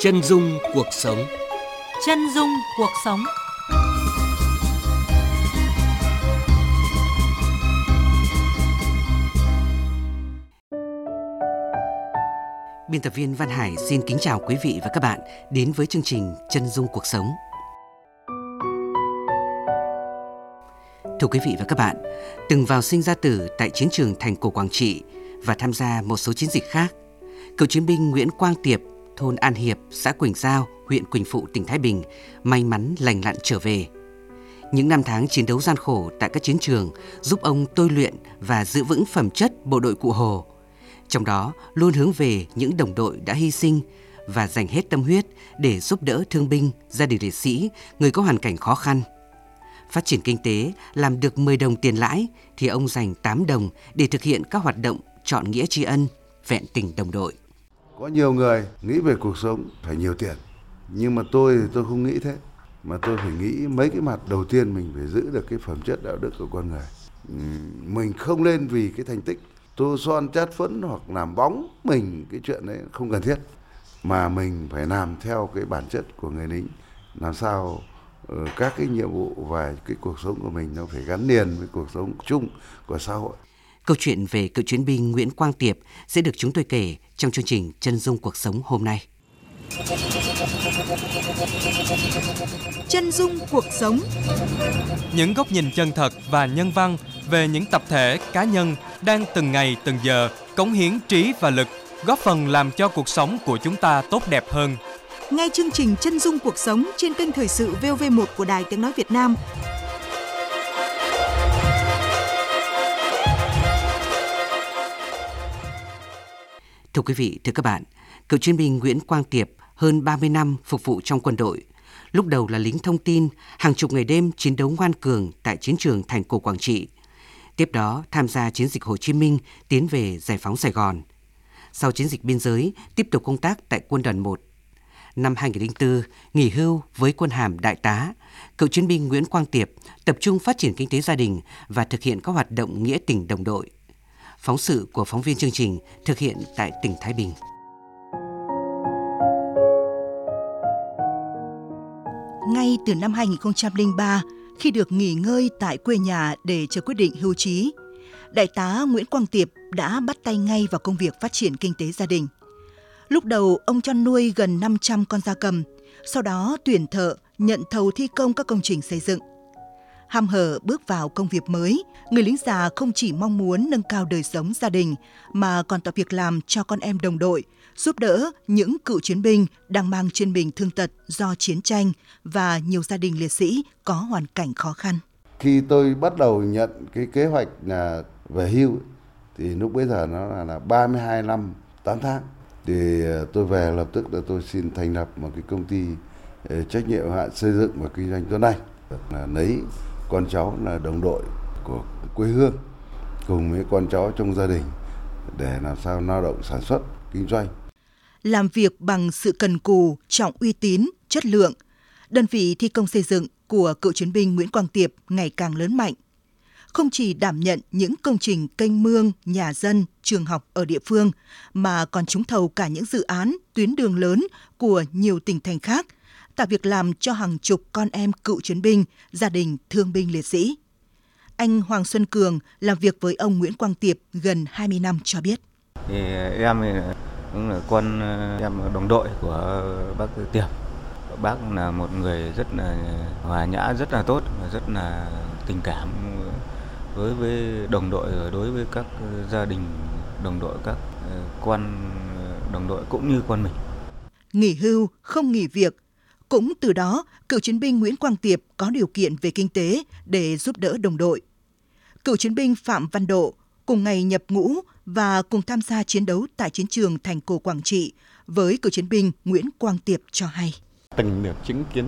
Chân dung cuộc sống. Chân dung cuộc sống. Biên tập viên Văn Hải xin kính chào quý vị và các bạn đến với chương trình Chân dung cuộc sống. Thưa quý vị và các bạn, từng vào sinh ra tử tại chiến trường thành cổ Quảng Trị và tham gia một số chiến dịch khác, cựu chiến binh Nguyễn Quang Tiệp, thôn An Hiệp, xã Quỳnh Giao, huyện Quỳnh Phụ, tỉnh Thái Bình may mắn lành lặn trở về. Những năm tháng chiến đấu gian khổ tại các chiến trường giúp ông tôi luyện và giữ vững phẩm chất bộ đội cụ Hồ. Trong đó luôn hướng về những đồng đội đã hy sinh và dành hết tâm huyết để giúp đỡ thương binh, gia đình liệt sĩ, người có hoàn cảnh khó khăn. Phát triển kinh tế làm được 10 đồng tiền lãi thì ông dành 8 đồng để thực hiện các hoạt động chọn nghĩa tri ân, vẹn tình đồng đội. Có nhiều người nghĩ về cuộc sống phải nhiều tiền, nhưng mà tôi thì tôi không nghĩ thế, mà tôi phải nghĩ mấy cái mặt đầu tiên mình phải giữ được cái phẩm chất đạo đức của con người. Mình không lên vì cái thành tích tô son chát phấn hoặc làm bóng mình cái chuyện đấy không cần thiết. Mà mình phải làm theo cái bản chất của người lính. Làm sao ờ, các cái nhiệm vụ và cái cuộc sống của mình nó phải gắn liền với cuộc sống chung của xã hội. Câu chuyện về cựu chiến binh Nguyễn Quang Tiệp sẽ được chúng tôi kể trong chương trình Chân dung cuộc sống hôm nay. Chân dung cuộc sống. Những góc nhìn chân thật và nhân văn về những tập thể, cá nhân đang từng ngày từng giờ cống hiến trí và lực, góp phần làm cho cuộc sống của chúng ta tốt đẹp hơn. Ngay chương trình Chân dung cuộc sống trên kênh thời sự VOV1 của Đài Tiếng nói Việt Nam Thưa quý vị, thưa các bạn, cựu chiến binh Nguyễn Quang Tiệp hơn 30 năm phục vụ trong quân đội. Lúc đầu là lính thông tin, hàng chục ngày đêm chiến đấu ngoan cường tại chiến trường thành cổ Quảng Trị. Tiếp đó tham gia chiến dịch Hồ Chí Minh tiến về giải phóng Sài Gòn. Sau chiến dịch biên giới, tiếp tục công tác tại quân đoàn 1. Năm 2004, nghỉ hưu với quân hàm đại tá, cựu chiến binh Nguyễn Quang Tiệp tập trung phát triển kinh tế gia đình và thực hiện các hoạt động nghĩa tình đồng đội. Phóng sự của phóng viên chương trình thực hiện tại tỉnh Thái Bình. Ngay từ năm 2003, khi được nghỉ ngơi tại quê nhà để chờ quyết định hưu trí, Đại tá Nguyễn Quang Tiệp đã bắt tay ngay vào công việc phát triển kinh tế gia đình. Lúc đầu, ông cho nuôi gần 500 con gia cầm, sau đó tuyển thợ, nhận thầu thi công các công trình xây dựng. Ham hở bước vào công việc mới, người lính già không chỉ mong muốn nâng cao đời sống gia đình mà còn tạo việc làm cho con em đồng đội, giúp đỡ những cựu chiến binh đang mang trên mình thương tật do chiến tranh và nhiều gia đình liệt sĩ có hoàn cảnh khó khăn. khi tôi bắt đầu nhận cái kế hoạch là về hưu thì lúc bây giờ nó là, là 32 năm 8 tháng thì ờ, tôi về lập tức là tôi xin thành lập một cái công ty ờ, trách nhiệm hạn xây dựng và kinh doanh Tuấn Anh là lấy con cháu là đồng đội của quê hương cùng với con cháu trong gia đình để làm sao lao động sản xuất kinh doanh Làm việc bằng sự cần cù, trọng uy tín, chất lượng, đơn vị thi công xây dựng của cựu chiến binh Nguyễn Quang Tiệp ngày càng lớn mạnh. Không chỉ đảm nhận những công trình kênh mương, nhà dân, trường học ở địa phương, mà còn trúng thầu cả những dự án, tuyến đường lớn của nhiều tỉnh thành khác, tạo việc làm cho hàng chục con em cựu chiến binh, gia đình thương binh liệt sĩ. Anh Hoàng Xuân Cường làm việc với ông Nguyễn Quang Tiệp gần 20 năm cho biết. thì em cũng là con em là đồng đội của bác Tiệp bác là một người rất là hòa nhã rất là tốt rất là tình cảm đối với đồng đội đối với các gia đình đồng đội các con đồng đội cũng như con mình Nghỉ hưu, không nghỉ việc. Cũng từ đó, cựu chiến binh Nguyễn Quang Tiệp có điều kiện về kinh tế để giúp đỡ đồng đội. Cựu chiến binh Phạm Văn Độ cùng ngày nhập ngũ và cùng tham gia chiến đấu tại chiến trường thành cổ Quảng Trị với cựu chiến binh Nguyễn Quang Tiệp cho hay. từng được chứng kiến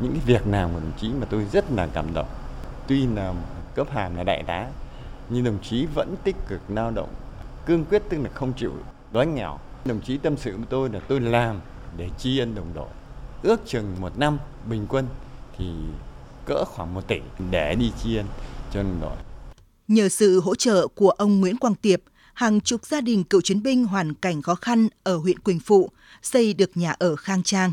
những cái việc nào của đồng chí mà tôi rất là cảm động. Tuy là cấp hàm là đại tá, nhưng đồng chí vẫn tích cực lao động, cương quyết tức là không chịu đói nghèo. Đồng chí tâm sự với tôi là tôi làm để tri ân đồng đội. Ước chừng một năm bình quân thì cỡ khoảng một tỷ để đi tri ân cho đồng đội. Nhờ sự hỗ trợ của ông Nguyễn Quang Tiệp, hàng chục gia đình cựu chiến binh hoàn cảnh khó khăn ở huyện Quỳnh Phụ xây được nhà ở khang trang.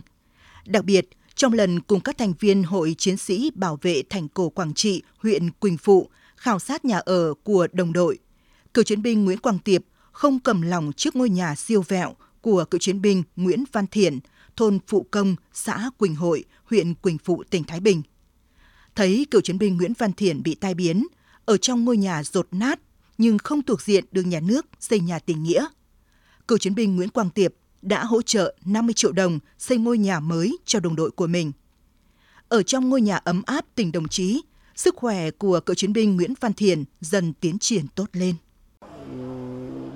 Đặc biệt, trong lần cùng các thành viên Hội Chiến sĩ Bảo vệ Thành cổ Quảng Trị, huyện Quỳnh Phụ khảo sát nhà ở của đồng đội, cựu chiến binh Nguyễn Quang Tiệp không cầm lòng trước ngôi nhà siêu vẹo của cựu chiến binh Nguyễn Văn Thiện, thôn Phụ Công, xã Quỳnh Hội, huyện Quỳnh Phụ, tỉnh Thái Bình. Thấy cựu chiến binh Nguyễn Văn Thiện bị tai biến, ở trong ngôi nhà rột nát nhưng không thuộc diện được nhà nước xây nhà tình nghĩa. Cựu chiến binh Nguyễn Quang Tiệp đã hỗ trợ 50 triệu đồng xây ngôi nhà mới cho đồng đội của mình. Ở trong ngôi nhà ấm áp tình đồng chí, sức khỏe của cựu chiến binh Nguyễn Văn Thiền dần tiến triển tốt lên.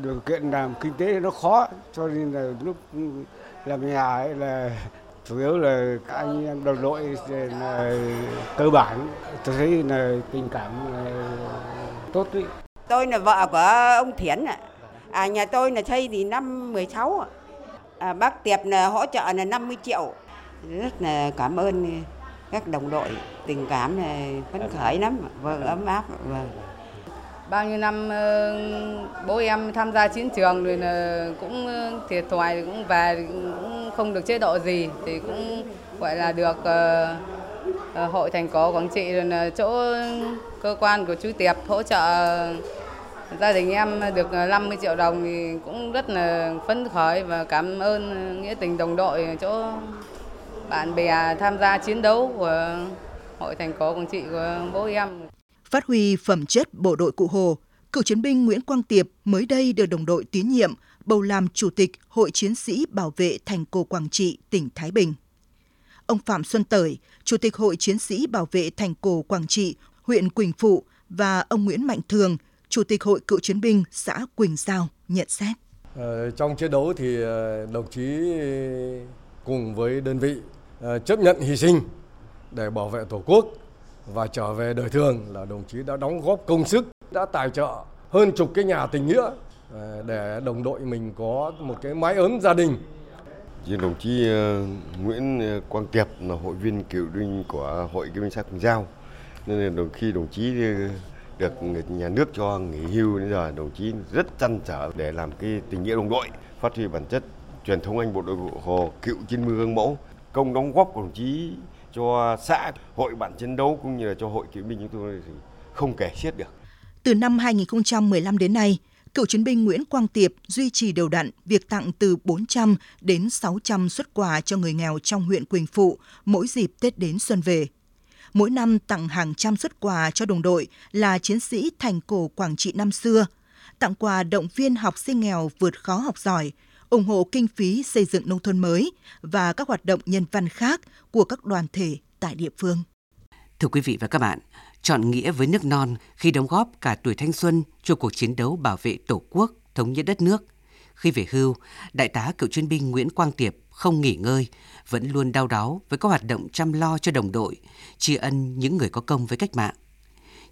Điều kiện làm kinh tế nó khó, cho nên là lúc làm nhà ấy là chủ yếu là các anh em đồng đội là cơ bản tôi thấy là tình cảm là tốt đấy. Tôi là vợ của ông Thiến ạ. À, nhà tôi là xây thì năm 16 ạ. À, bác Tiệp là hỗ trợ là 50 triệu. Rất là cảm ơn các đồng đội, tình cảm là phấn khởi lắm, vâng ấm áp. Vâng. Bao nhiêu năm ờ, bố em tham gia chiến trường rồi là cũng ờ, thiệt thòi cũng về cũng không được chế độ gì, thì cũng, gọi là, được ờ, hội thành cổ Quảng Trị rồi là chỗ cơ quan của chú Tiệp hỗ trợ gia đình em được 50 triệu đồng thì cũng rất là phấn khởi và cảm ơn nghĩa tình đồng đội chỗ bạn bè tham gia chiến đấu của hội thành cổ Quảng Trị của bố em. Phát huy phẩm chất bộ đội cụ Hồ, cựu chiến binh Nguyễn Quang Tiệp mới đây được đồng đội tín nhiệm bầu làm chủ tịch Hội Chiến sĩ Bảo vệ Thành cổ Quảng Trị, tỉnh Thái Bình. Ông Phạm Xuân Tởi, Chủ tịch Hội Chiến sĩ Bảo vệ Thành cổ Quảng Trị, huyện Quỳnh Phụ và ông Nguyễn Mạnh Thường, Chủ tịch Hội Cựu Chiến binh xã Quỳnh Giao nhận xét. Ờ, trong chiến đấu thì ờ, đồng chí cùng với đơn vị ờ, chấp nhận hy sinh để bảo vệ Tổ quốc và trở về đời thường là đồng chí đã đóng góp công sức, đã tài trợ hơn chục cái nhà tình nghĩa à, để đồng đội mình có một cái mái ấm gia đình. Chứ đồng chí ờ, Nguyễn ờ, Quang Tiệp là hội viên cựu binh của hội cựu binh xã Quỳnh Giao. Nên là đồng khi đồng chí ờ, được nhà nước cho nghỉ hưu đến giờ đồng chí rất chăn trở để làm cái tình nghĩa đồng đội, phát huy bản chất truyền thống anh bộ đội vụ Hồ cựu chiến mưu gương mẫu, công đóng góp của đồng chí cho xã, hội bạn chiến đấu cũng như là cho hội cựu binh chúng tôi thì không kể xiết được. Từ năm 2015 đến nay, cựu chiến binh Nguyễn Quang Tiệp duy trì đều đặn việc tặng từ 400 đến 600 xuất quà cho người nghèo trong huyện Quỳnh Phụ mỗi dịp Tết đến xuân về. Mỗi năm tặng hàng trăm xuất quà cho đồng đội là chiến sĩ thành cổ Quảng Trị năm xưa, tặng quà động viên học sinh nghèo vượt khó học giỏi, ủng hộ kinh phí xây dựng nông thôn mới và các hoạt động nhân văn khác của các đoàn thể tại địa phương. Thưa quý vị và các bạn, chọn nghĩa với nước non khi đóng góp cả tuổi thanh xuân cho cuộc chiến đấu bảo vệ Tổ quốc, thống nhất đất nước. Khi về hưu, Đại tá cựu chiến binh Nguyễn Quang Tiệp không nghỉ ngơi, vẫn luôn đau đáu với các hoạt động chăm lo cho đồng đội, tri ân những người có công với cách mạng.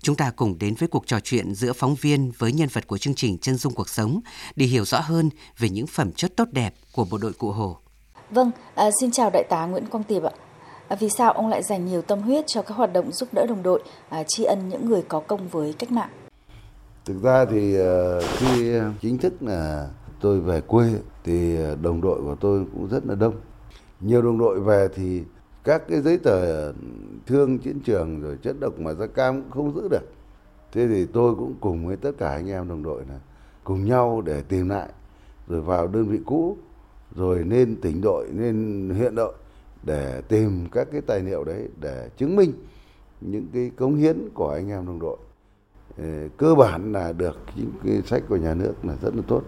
Chúng ta cùng đến với cuộc trò chuyện giữa phóng viên với nhân vật của chương trình Chân dung cuộc sống để hiểu rõ hơn về những phẩm chất tốt đẹp của bộ đội Cụ Hồ. Vâng, à, xin chào Đại tá Nguyễn Quang Tiệp ạ. À, vì sao ông lại dành nhiều tâm huyết cho các hoạt động giúp đỡ đồng đội, à, tri ân những người có công với cách mạng? Thực ra thì khi chính thức là tôi về quê thì đồng đội của tôi cũng rất là đông. Nhiều đồng đội về thì các cái giấy tờ thương chiến trường rồi chất độc mà da cam cũng không giữ được. Thế thì tôi cũng cùng với tất cả anh em đồng đội là cùng nhau để tìm lại, rồi vào đơn vị cũ, rồi nên tỉnh đội nên huyện đội để tìm các cái tài liệu đấy để chứng minh những cái cống hiến của anh em đồng đội ờ, cơ bản là được những cái sách của nhà nước là rất là tốt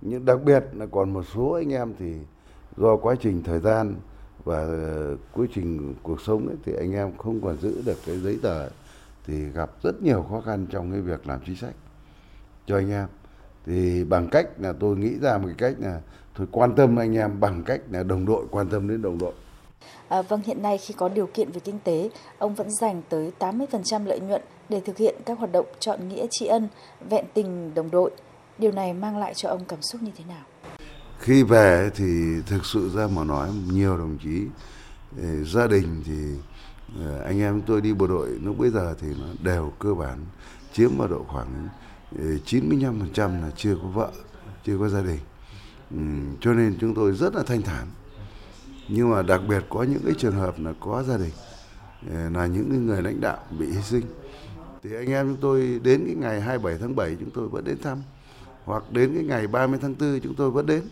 nhưng đặc biệt là còn một số anh em thì do quá trình thời gian và ờ, quá trình cuộc sống ấy, thì anh em không còn giữ được cái giấy tờ thì gặp rất nhiều khó khăn trong cái việc làm chính sách cho anh em thì bằng cách là tôi nghĩ ra một cái cách là tôi quan tâm anh em bằng cách là đồng đội quan tâm đến đồng đội À, vâng, hiện nay khi có điều kiện về kinh tế, ông vẫn dành tới 80% lợi nhuận để thực hiện các hoạt động chọn nghĩa tri ân, vẹn tình đồng đội. Điều này mang lại cho ông cảm xúc như thế nào? Khi về thì thực sự ra mà nói nhiều đồng chí ờ, gia đình thì ờ, anh em tôi đi bộ đội lúc bây giờ thì nó đều cơ bản chiếm vào độ khoảng ờ, 95% là chưa có vợ, chưa có gia đình. Ừ, cho nên chúng tôi rất là thanh thản. Nhưng mà đặc biệt có những cái trường hợp là có gia đình là những người lãnh đạo bị hy sinh thì anh em chúng tôi đến cái ngày 27 tháng 7 chúng tôi vẫn đến thăm hoặc đến cái ngày 30 tháng 4 chúng tôi vẫn đến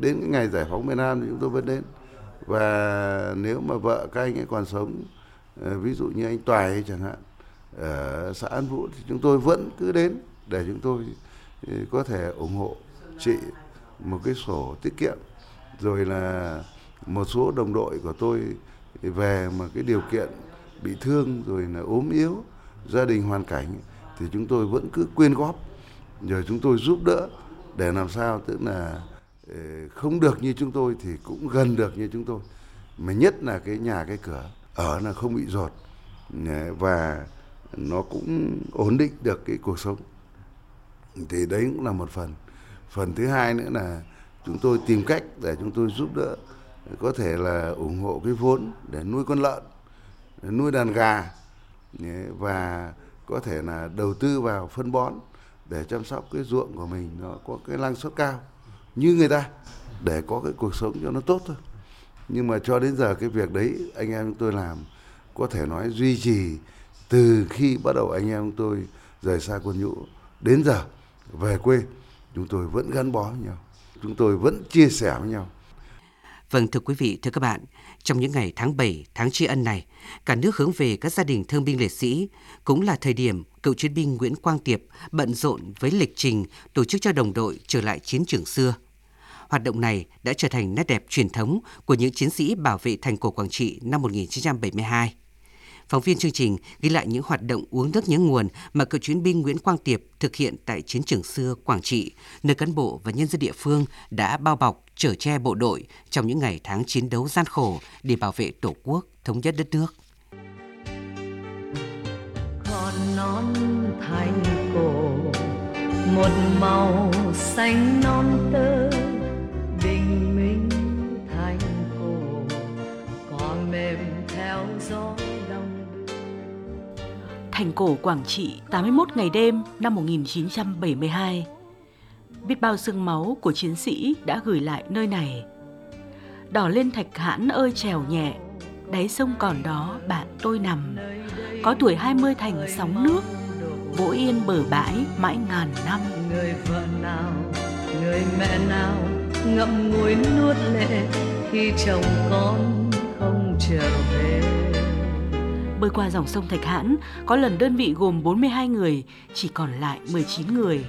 đến cái ngày giải phóng miền Nam thì chúng tôi vẫn đến. Và nếu mà vợ các anh ấy còn sống ờ, ví dụ như anh Toài chẳng hạn, ở xã An Vũ thì chúng tôi vẫn cứ đến để chúng tôi ờ, có thể ủng hộ chị một cái sổ tiết kiệm. Rồi là một số đồng đội của tôi về mà cái điều kiện bị thương, rồi là ốm yếu, gia đình hoàn cảnh thì chúng tôi vẫn cứ quyên góp. Rồi chúng tôi giúp đỡ để làm sao tức là Ờ, không được như chúng tôi thì cũng gần được như chúng tôi. Mà nhất là cái nhà cái cửa, ở là không bị rột. Và nó cũng ổn định được cái cuộc sống. Thì đấy cũng là một phần. Phần thứ hai nữa là chúng tôi tìm cách để chúng tôi giúp đỡ, có thể là ủng hộ cái vốn để nuôi con lợn, để nuôi đàn gà và có thể là đầu tư vào phân bón để chăm sóc cái ruộng của mình, nó có cái năng suất cao như người ta để có cái cuộc sống cho nó tốt thôi nhưng mà cho đến giờ cái việc đấy anh em chúng tôi làm có thể nói duy trì từ khi bắt đầu anh em chúng tôi rời xa quân nhũ đến giờ về quê chúng tôi vẫn gắn bó với nhau chúng tôi vẫn chia sẻ với nhau Vâng thưa quý vị, thưa các bạn, trong những ngày tháng 7, tháng tri ân này, cả nước hướng về các gia đình thương binh liệt sĩ cũng là thời điểm cựu chiến binh Nguyễn Quang Tiệp bận rộn với lịch trình tổ chức cho đồng đội trở lại chiến trường xưa. Hoạt động này đã trở thành nét đẹp truyền thống của những chiến sĩ bảo vệ thành cổ Quảng Trị năm 1972. Phóng viên chương trình ghi lại những hoạt động uống nước nhớ nguồn mà cựu chiến binh Nguyễn Quang Tiệp thực hiện tại chiến trường xưa Quảng Trị, nơi cán bộ và nhân dân địa phương đã bao bọc, chở che bộ đội trong những ngày tháng chiến đấu gian khổ để bảo vệ Tổ quốc, thống nhất đất nước. Còn non thành cổ một màu xanh non tơ bình minh thành cổ còn mềm theo gió Thành cổ Quảng Trị 81 ngày đêm năm 1972. Biết bao sương máu của chiến sĩ đã gửi lại nơi này. Đỏ lên thạch hãn ơi trèo nhẹ, đáy sông còn đó bạn tôi nằm. Có tuổi 20 thành sóng nước, vỗ yên bờ bãi mãi ngàn năm. Người vợ nào, người mẹ nào ngậm ngùi nuốt lệ khi chồng con không trở về bơi qua dòng sông Thạch Hãn, có lần đơn vị gồm 42 người, chỉ còn lại 19 người.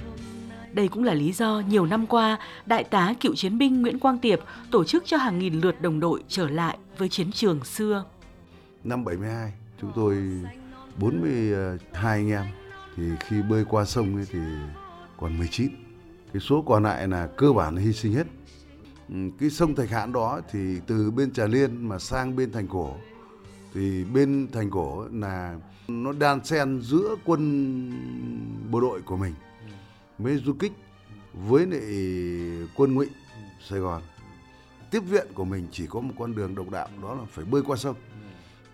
Đây cũng là lý do nhiều năm qua, Đại tá cựu chiến binh Nguyễn Quang Tiệp tổ chức cho hàng nghìn lượt đồng đội trở lại với chiến trường xưa. Năm 72, chúng tôi 42 anh em, thì khi bơi qua sông ấy thì còn 19. Cái số còn lại là cơ bản là hy sinh hết. Ừ, cái sông Thạch Hãn đó thì từ bên Trà Liên mà sang bên Thành Cổ. Thì bên thành cổ là nó đan xen giữa quân bộ đội của mình với du kích với lại quân ngụy Sài Gòn. Tiếp viện của mình chỉ có một con đường độc đạo, đó là phải bơi qua sông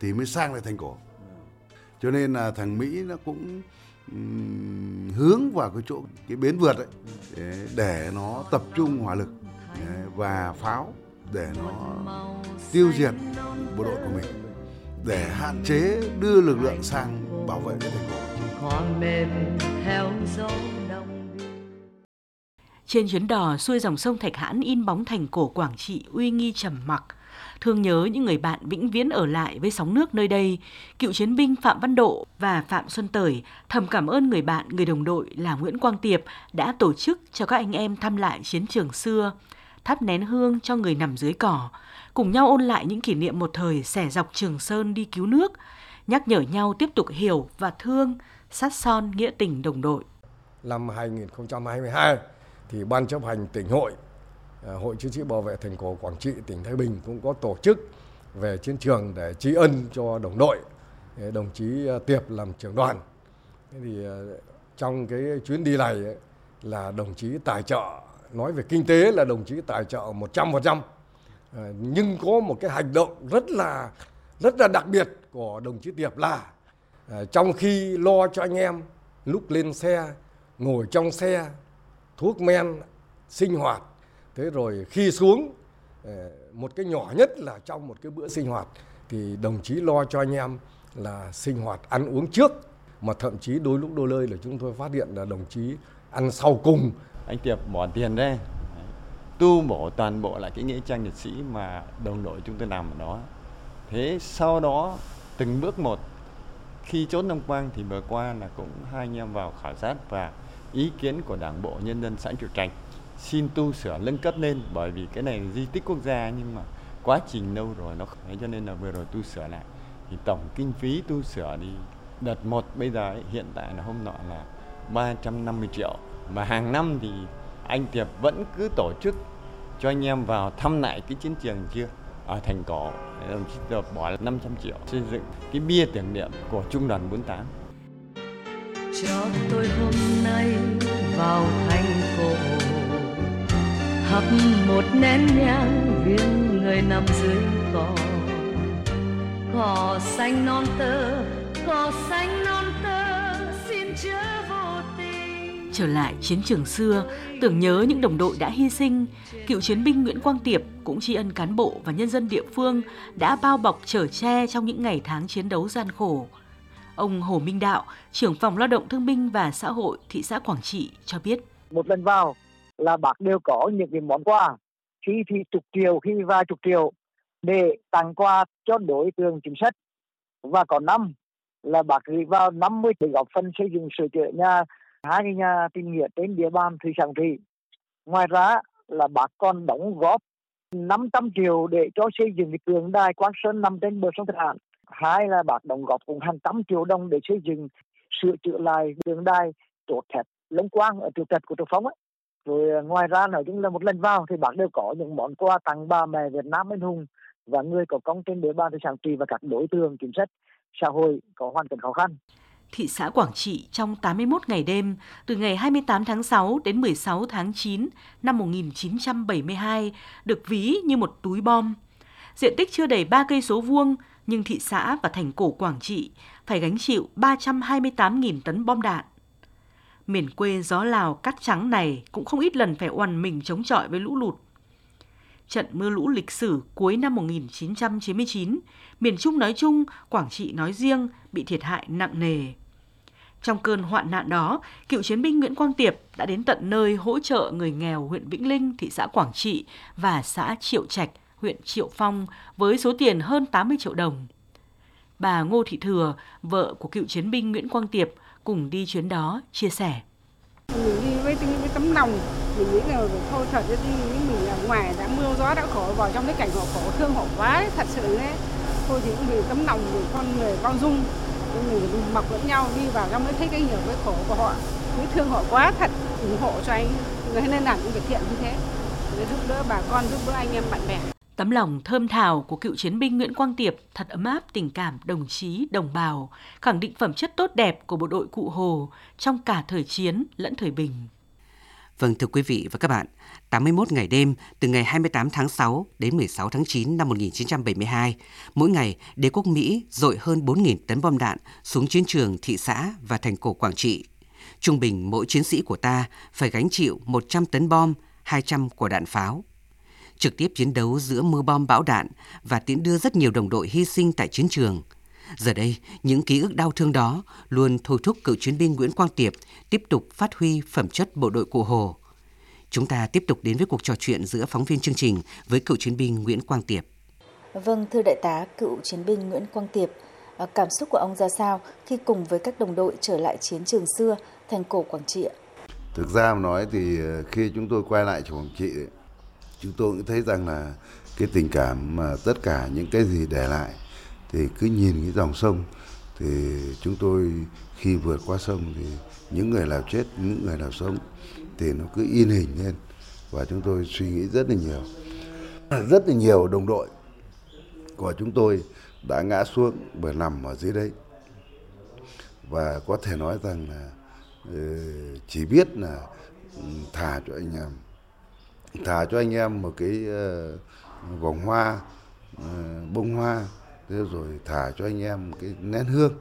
thì mới sang lại thành cổ. Cho nên là thằng Mỹ nó cũng hướng vào cái chỗ, cái bến vượt ấy, để nó tập trung hỏa lực và pháo để nó tiêu diệt bộ đội của mình để hạn chế đưa lực lượng sang bảo vệ cái thành phố. Trên chuyến đò xuôi dòng sông Thạch Hãn in bóng thành cổ Quảng Trị uy nghi trầm mặc, thương nhớ những người bạn vĩnh viễn ở lại với sóng nước nơi đây, cựu chiến binh Phạm Văn Độ và Phạm Xuân Tởi thầm cảm ơn người bạn, người đồng đội là Nguyễn Quang Tiệp đã tổ chức cho các anh em thăm lại chiến trường xưa, thắp nén hương cho người nằm dưới cỏ, cùng nhau ôn lại những kỷ niệm một thời xẻ dọc Trường Sơn đi cứu nước, nhắc nhở nhau tiếp tục hiểu và thương, sát son nghĩa tình đồng đội. Năm 2022 thì Ban chấp hành tỉnh hội, à, Hội Chiến sĩ Bảo vệ Thành cổ Quảng Trị, tỉnh Thái Bình cũng có tổ chức về chiến trường để tri ân cho đồng đội. À, đồng chí à, Tiệp làm trưởng đoàn. Thế thì trong cái chuyến đi này là đồng chí tài trợ, nói về kinh tế là đồng chí tài trợ 100%. Ờ, nhưng có một cái hành động rất là rất là đặc biệt của đồng chí Tiệp là ờ, trong khi lo cho anh em lúc lên xe, ngồi trong xe, thuốc men sinh hoạt, thế rồi khi xuống ờ, một cái nhỏ nhất là trong một cái bữa sinh hoạt, thì đồng chí lo cho anh em là sinh hoạt ăn uống trước mà thậm chí đôi lúc đôi nơi là chúng tôi phát hiện là đồng chí ăn sau cùng anh Tiệp bỏ tiền ra. Tu bổ toàn bộ lại cái nghĩa trang liệt sĩ mà đồng đội chúng tôi làm ở đó. Thế sau đó từng bước một khi chốt năm quang thì vừa qua là cũng hai anh em vào khảo sát và ý kiến của đảng bộ nhân dân xã Triệu Trạch xin tu sửa nâng cấp lên bởi vì cái này di tích quốc gia nhưng mà quá trình lâu rồi nó thế cho nên là vừa rồi tu sửa lại. Thì tổng kinh phí tu sửa đi đợt một bây giờ ấy, hiện tại là hôm nọ là 350 triệu mà hàng năm thì anh Tiệp vẫn cứ tổ chức cho anh em vào thăm lại cái chiến trường chưa? Ở thành cổ, đồng chí Tiệp bỏ 500 triệu. Xây dựng cái bia tưởng niệm của trung đoàn 48 cho tôi hôm nay vào thành cổ, hấp một nén nhang viên người nằm dưới cỏ. Cỏ xanh non tơ, cỏ xanh non Trở lại chiến trường xưa, tưởng nhớ những đồng đội đã hy sinh, cựu chiến binh Nguyễn Quang Tiệp cũng tri ân cán bộ và nhân dân địa phương đã bao bọc chở che trong những ngày tháng chiến đấu gian khổ. Ông Hồ Minh Đạo, trưởng phòng lao động thương binh và xã hội thị xã Quảng Trị cho biết. Một lần vào là bác đều có những cái món quà, khi thì chục triệu, khi vài chục triệu để tặng quà cho đối tượng chính sách. Và có năm là bác gửi vào 50 để góp phần xây dựng sửa chữa nhà hai cái nhà tình nghĩa trên địa bàn thị sản thị Ngoài ra là bà con đóng góp 500 triệu để cho xây dựng cái tượng đài Quang Sơn nằm trên bờ sông Thạch Hãn. Hai là bác đóng góp cùng hàng trăm triệu đồng để xây dựng, sửa chữa lại tượng đài chốt thép Long Quang ở tiểu trạch của Trường Phong ấy. Rồi à, ngoài ra nói chung là một lần vào thì bác đều có những món quà tặng bà mẹ Việt Nam anh hùng và người có công trên địa bàn thị xã trì Trị và các đối tượng chính sách xã hội có hoàn cảnh khó khăn. Thị xã Quảng Trị trong 81 ngày đêm, từ ngày 28 tháng 6 đến 16 tháng 9 năm 1972, được ví như một túi bom. Diện tích chưa đầy 3 cây số vuông, nhưng thị xã và thành cổ Quảng Trị phải gánh chịu 328.000 tấn bom đạn. Miền quê gió Lào cắt trắng này cũng không ít lần phải oằn mình chống chọi với lũ lụt. Trận mưa lũ lịch sử cuối năm 1999, miền Trung nói chung, Quảng Trị nói riêng bị thiệt hại nặng nề. Trong cơn hoạn nạn đó, cựu chiến binh Nguyễn Quang Tiệp đã đến tận nơi hỗ trợ người nghèo huyện Vĩnh Linh, thị xã Quảng Trị và xã Triệu Trạch, huyện Triệu Phong với số tiền hơn 80 triệu đồng. Bà Ngô Thị Thừa, vợ của cựu chiến binh Nguyễn Quang Tiệp, cùng đi chuyến đó chia sẻ. Mình đi với những cái tấm lòng, mình nghĩ là thôi thật đi mình là ngoài đã mưa gió đã khổ vào trong cái cảnh họ khổ thương họ quá thật sự đấy. Thôi thì cũng vì tấm lòng của con người bao dung, mình mặc lẫn nhau đi vào trong mới thấy cái hiểu cái khổ của họ, mới thương họ quá thật, ủng hộ cho anh, người nên làm những việc thiện như thế, để giúp đỡ bà con, giúp đỡ anh em bạn bè. Tấm lòng thơm thảo của cựu chiến binh Nguyễn Quang Tiệp thật ấm áp tình cảm đồng chí, đồng bào, khẳng định phẩm chất tốt đẹp của bộ đội cụ Hồ trong cả thời chiến lẫn thời bình. Vâng thưa quý vị và các bạn, 81 ngày đêm từ ngày 28 tháng 6 đến 16 tháng 9 năm 1972, mỗi ngày đế quốc Mỹ dội hơn 4.000 tấn bom đạn xuống chiến trường thị xã và thành cổ Quảng Trị. Trung bình mỗi chiến sĩ của ta phải gánh chịu 100 tấn bom, 200 quả đạn pháo. Trực tiếp chiến đấu giữa mưa bom bão đạn và tiễn đưa rất nhiều đồng đội hy sinh tại chiến trường. Giờ đây, những ký ức đau thương đó luôn thôi thúc cựu chiến binh Nguyễn Quang Tiệp tiếp tục phát huy phẩm chất bộ đội cụ Hồ. Chúng ta tiếp tục đến với cuộc trò chuyện giữa phóng viên chương trình với cựu chiến binh Nguyễn Quang Tiệp. Vâng, thưa đại tá cựu chiến binh Nguyễn Quang Tiệp, à, cảm xúc của ông ra sao khi cùng với các đồng đội trở lại chiến trường xưa, thành cổ Quảng Trị ạ? Thực ra mà nói thì ờ, khi chúng tôi quay lại Quảng Trị, chúng tôi cũng thấy rằng là cái tình cảm mà tất cả những cái gì để lại thì cứ nhìn cái dòng sông, thì chúng tôi khi vượt qua sông thì những người nào chết, những người nào sống thì nó cứ in hình lên. Và chúng tôi suy nghĩ rất là nhiều. Rất là nhiều đồng đội của chúng tôi đã ngã xuống và nằm ở dưới đấy. Và có thể nói rằng là ờ, chỉ biết là ừ, thả cho anh em. Thả cho anh em một cái ờ, vòng hoa ờ, bông hoa thế rồi thả cho anh em cái nén hương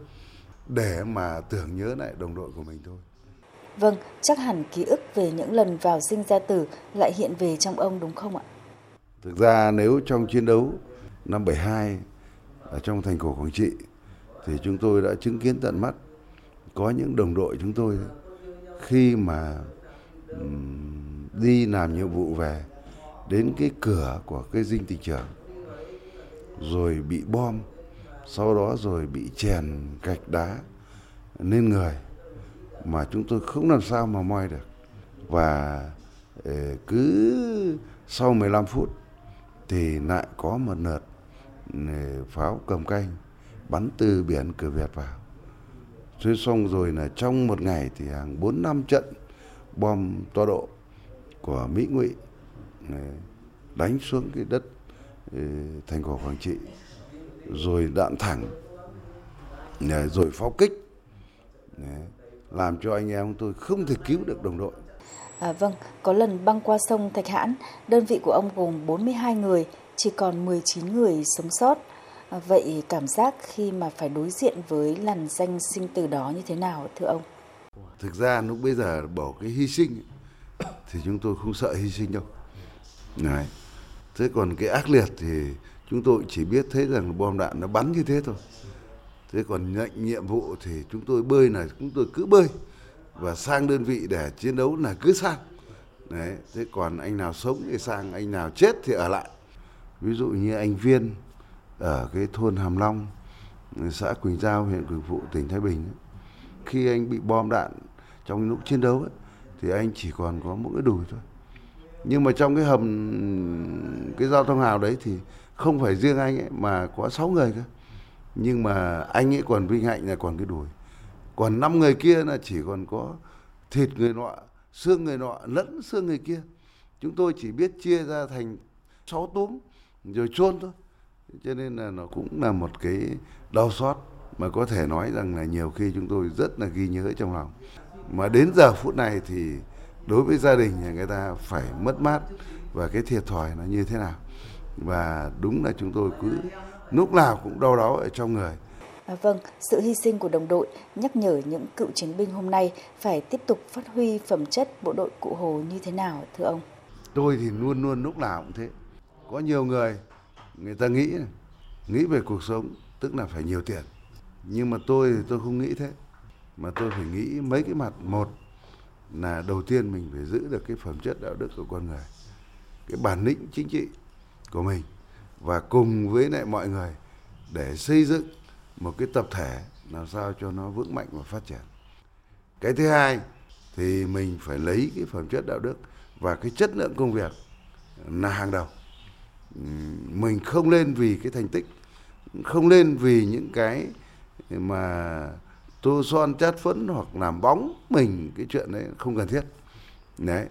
để mà tưởng nhớ lại đồng đội của mình thôi. Vâng, chắc hẳn ký ức về những lần vào sinh ra tử lại hiện về trong ông đúng không ạ? Thực ra nếu trong chiến đấu năm 72 ở trong thành cổ Quảng Trị thì chúng tôi đã chứng kiến tận mắt có những đồng đội chúng tôi khi mà đi làm nhiệm vụ về đến cái cửa của cái dinh tịch trưởng rồi bị bom, sau đó rồi bị chèn gạch đá lên người mà chúng tôi không làm sao mà moi được và ờ, cứ sau 15 phút thì lại có một lượt ờ, pháo cầm canh bắn từ biển cửa Việt vào. Thế xong rồi là trong một ngày thì hàng 4 năm trận bom to độ của Mỹ ngụy ờ, đánh xuống cái đất thành cổ Quảng Trị rồi đạn thẳng rồi pháo kích làm cho anh em tôi không thể cứu được đồng đội. À, vâng, có lần băng qua sông Thạch Hãn, đơn vị của ông gồm 42 người, chỉ còn 19 người sống sót. À, vậy cảm giác khi mà phải đối diện với làn danh sinh tử đó như thế nào thưa ông? Thực ra lúc bây giờ bỏ cái hy sinh thì chúng tôi không sợ hy sinh đâu. Đấy. Thế còn cái ác liệt thì chúng tôi chỉ biết thấy rằng bom đạn nó bắn như thế thôi. Thế còn nhận nhiệm vụ thì chúng tôi bơi là chúng tôi cứ bơi và sang đơn vị để chiến đấu là cứ sang. Đấy thế còn anh nào sống thì sang anh nào chết thì ở lại. Ví dụ như anh viên ở cái thôn hàm long xã quỳnh giao huyện quỳnh phụ tỉnh thái bình khi anh bị bom đạn trong lúc chiến đấu ấy, thì anh chỉ còn có mỗi cái đùi thôi nhưng mà trong cái hầm, cái giao thông hào đấy thì không phải riêng anh ấy, mà có 6 người cơ. Nhưng mà anh ấy còn vinh hạnh là còn cái đùi. Còn năm người kia là chỉ còn có thịt người nọ, xương người nọ, lẫn xương người kia. Chúng tôi chỉ biết chia ra thành sáu túm, rồi chôn thôi. Cho nên là nó cũng là một cái đau xót, mà có thể nói rằng là nhiều khi chúng tôi rất là ghi nhớ trong lòng. Mà đến giờ phút này thì đối với gia đình nhà người ta phải mất mát và cái thiệt thòi nó như thế nào và đúng là chúng tôi cứ lúc nào cũng đau đáu ở trong người. À, vâng, sự hy sinh của đồng đội nhắc nhở những cựu chiến binh hôm nay phải tiếp tục phát huy phẩm chất bộ đội cụ Hồ như thế nào thưa ông? Tôi thì luôn luôn lúc nào cũng thế. Có nhiều người người ta nghĩ nghĩ về cuộc sống tức là phải nhiều tiền. Nhưng mà tôi thì tôi không nghĩ thế. Mà tôi phải nghĩ mấy cái mặt một là đầu tiên mình phải giữ được cái phẩm chất đạo đức của con người. Cái bản lĩnh chính trị của mình và cùng với lại mọi người để xây dựng một cái tập thể làm sao cho nó vững mạnh và phát triển. Cái thứ hai thì mình phải lấy cái phẩm chất đạo đức và cái chất lượng công việc là hàng đầu. Mình không lên vì cái thành tích, không lên vì những cái mà tô son chát phấn hoặc làm bóng mình cái chuyện đấy không cần thiết. Đấy,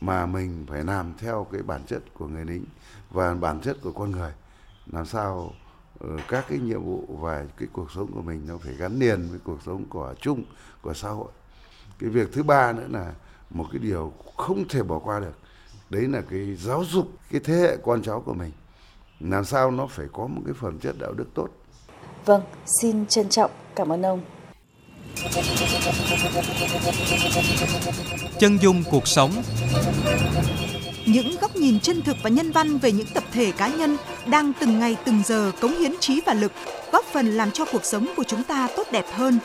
mà mình phải làm theo cái bản chất của người lính và bản chất của con người. Làm sao ờ, các cái nhiệm vụ và cái cuộc sống của mình nó phải gắn liền với cuộc sống của chung của xã hội. Cái việc thứ ba nữa là một cái điều không thể bỏ qua được đấy là cái giáo dục cái thế hệ con cháu của mình. Làm sao nó phải có một cái phẩm chất đạo đức tốt. Vâng xin trân trọng cảm ơn ông chân dung cuộc sống những góc nhìn chân thực và nhân văn về những tập thể cá nhân đang từng ngày từng giờ cống hiến trí và lực, góp phần làm cho cuộc sống của chúng ta tốt đẹp hơn.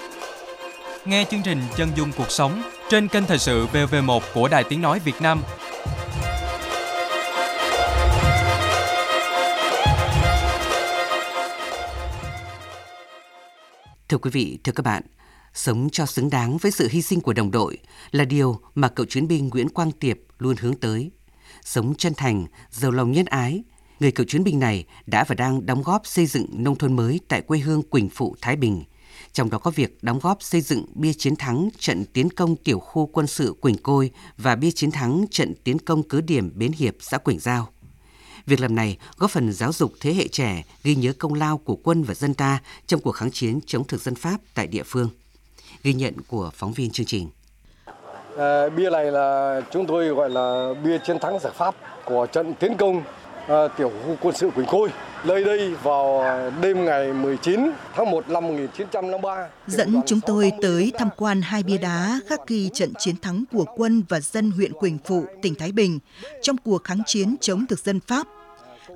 Nghe chương trình Chân dung cuộc sống trên kênh Thời sự VV1 của Đài Tiếng Nói Việt Nam. Thưa quý vị, thưa các bạn, sống cho xứng đáng với sự hy sinh của đồng đội là điều mà cựu chiến binh Nguyễn Quang Tiệp luôn hướng tới sống chân thành, giàu lòng nhân ái, người cựu chiến binh này đã và đang đóng góp xây dựng nông thôn mới tại quê hương Quỳnh Phụ, Thái Bình. Trong đó có việc đóng góp xây dựng bia chiến thắng trận tiến công tiểu khu quân sự Quỳnh Côi và bia chiến thắng trận tiến công cứ điểm Bến Hiệp, xã Quỳnh Giao. Việc làm này góp phần giáo dục thế hệ trẻ ghi nhớ công lao của quân và dân ta trong cuộc kháng chiến chống thực dân Pháp tại địa phương. Ghi nhận của phóng viên chương trình. À, bia này là chúng tôi gọi là bia chiến thắng giặc Pháp của trận tiến công à, tiểu khu quân sự Quỳnh Côi. Nơi đây vào đêm ngày 19 tháng 1 năm 1953. Dẫn chúng tôi tới tham quan hai bia đá khắc ghi trận chiến thắng của quân và dân huyện Quỳnh Phụ, tỉnh Thái Bình trong cuộc kháng chiến chống thực dân Pháp.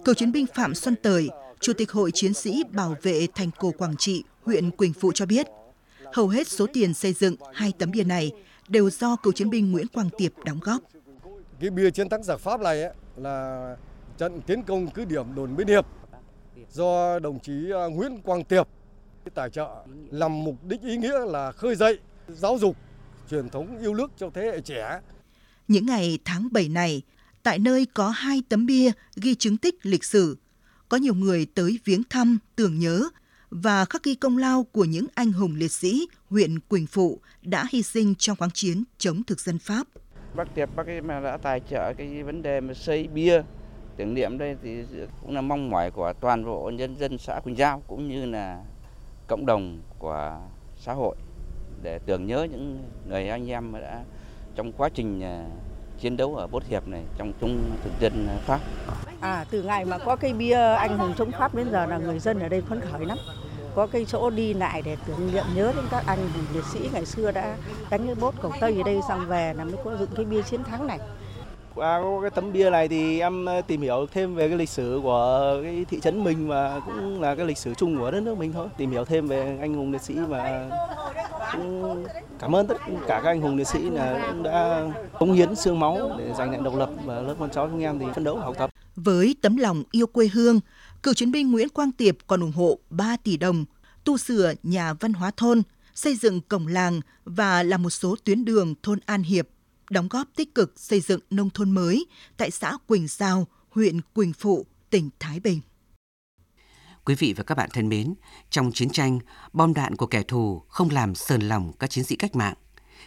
Cựu chiến binh Phạm Xuân Tời, Chủ tịch Hội Chiến sĩ Bảo vệ Thành cổ Quảng Trị, huyện Quỳnh Phụ cho biết, hầu hết số tiền xây dựng hai tấm bia này đều do cựu chiến binh Nguyễn Quang Tiệp đóng góp. Cái bia chiến thắng giặc Pháp này ấy, là trận tiến công cứ điểm đồn Biên Hiệp do đồng chí à, Nguyễn Quang Tiệp tài trợ làm mục đích ý nghĩa là khơi dậy giáo dục truyền thống yêu nước cho thế hệ trẻ. Những ngày tháng 7 này, tại nơi có hai tấm bia ghi chứng tích lịch sử, có nhiều người tới viếng thăm, tưởng nhớ và khắc ghi công lao của những anh hùng liệt sĩ huyện Quỳnh Phụ đã hy sinh trong kháng chiến chống thực dân Pháp. Bác Tiệp bác ấy mà đã tài trợ cái vấn đề mà xây bia, tưởng niệm đây thì cũng là mong mỏi của toàn bộ nhân dân xã Quỳnh Giao cũng như là cộng đồng của xã hội để tưởng nhớ những người anh em mà đã trong quá trình à, chiến đấu ở Bốt Hiệp này trong chung thực dân Pháp. À từ ngày mà có cây bia anh hùng chống Pháp đến giờ là người dân ở đây phấn khởi lắm. Có cây chỗ đi lại để tưởng niệm, nhớ đến các anh hùng liệt sĩ ngày xưa đã đánh cái bốt cầu Tây ở đây, xong về là mới có dựng cái bia chiến thắng này. Qua cái tấm bia này thì em ờ, tìm hiểu thêm về cái lịch sử của cái thị trấn mình và cũng là cái lịch sử chung của đất nước mình thôi. Tìm hiểu thêm về anh hùng liệt sĩ và cũng cảm ơn tất cả các anh hùng liệt sĩ là cũng đã cống hiến xương máu để giành lại độc lập và lớp con cháu chúng em thì phấn đấu học tập. Với tấm lòng yêu quê hương, cựu chiến binh Nguyễn Quang Tiệp còn ủng hộ 3 tỷ đồng tu sửa nhà văn hóa thôn, xây dựng cổng làng và làm một số tuyến đường thôn An Hiệp đóng góp tích cực xây dựng nông thôn mới tại xã Quỳnh Giao, huyện Quỳnh Phụ, tỉnh Thái Bình. Quý vị và các bạn thân mến, trong chiến tranh, bom đạn của kẻ thù không làm sờn lòng các chiến sĩ cách mạng.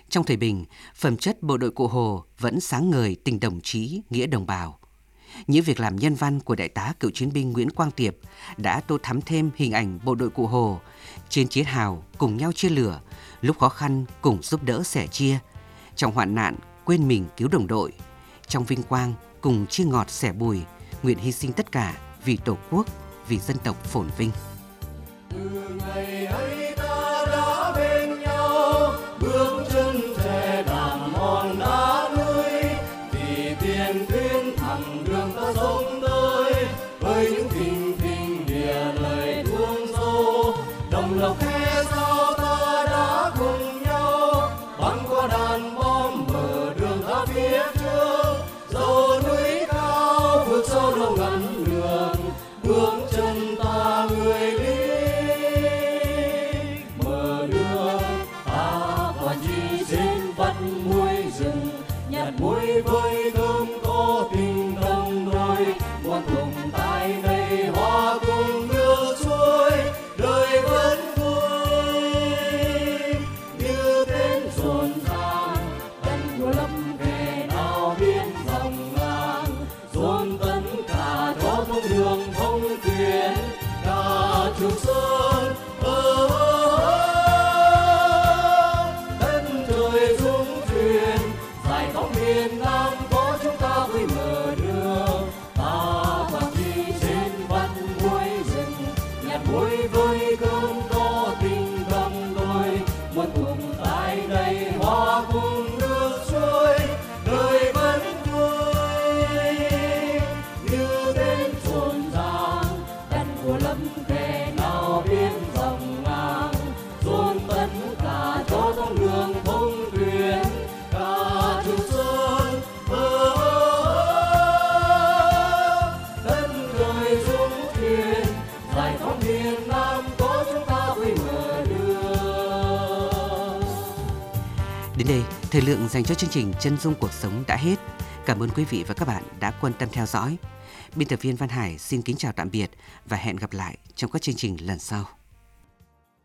Trong thời bình, phẩm chất bộ đội cụ Hồ vẫn sáng ngời tình đồng chí, nghĩa đồng bào. Những việc làm nhân văn của đại tá cựu chiến binh Nguyễn Quang Tiệp đã tô thắm thêm hình ảnh bộ đội cụ Hồ trên chiến hào cùng nhau chia lửa, lúc khó khăn cùng giúp đỡ sẻ chia, trong hoạn nạn quên mình cứu đồng đội, trong vinh quang cùng chia ngọt sẻ bùi, nguyện hy sinh tất cả vì Tổ quốc, vì dân tộc phồn vinh. Từ ngày ấy miền nam thời lượng dành cho chương trình Chân dung cuộc sống đã hết. Cảm ơn quý vị và các bạn đã quan tâm theo dõi. Biên tập viên Văn Hải xin kính chào tạm biệt và hẹn gặp lại trong các chương trình lần sau.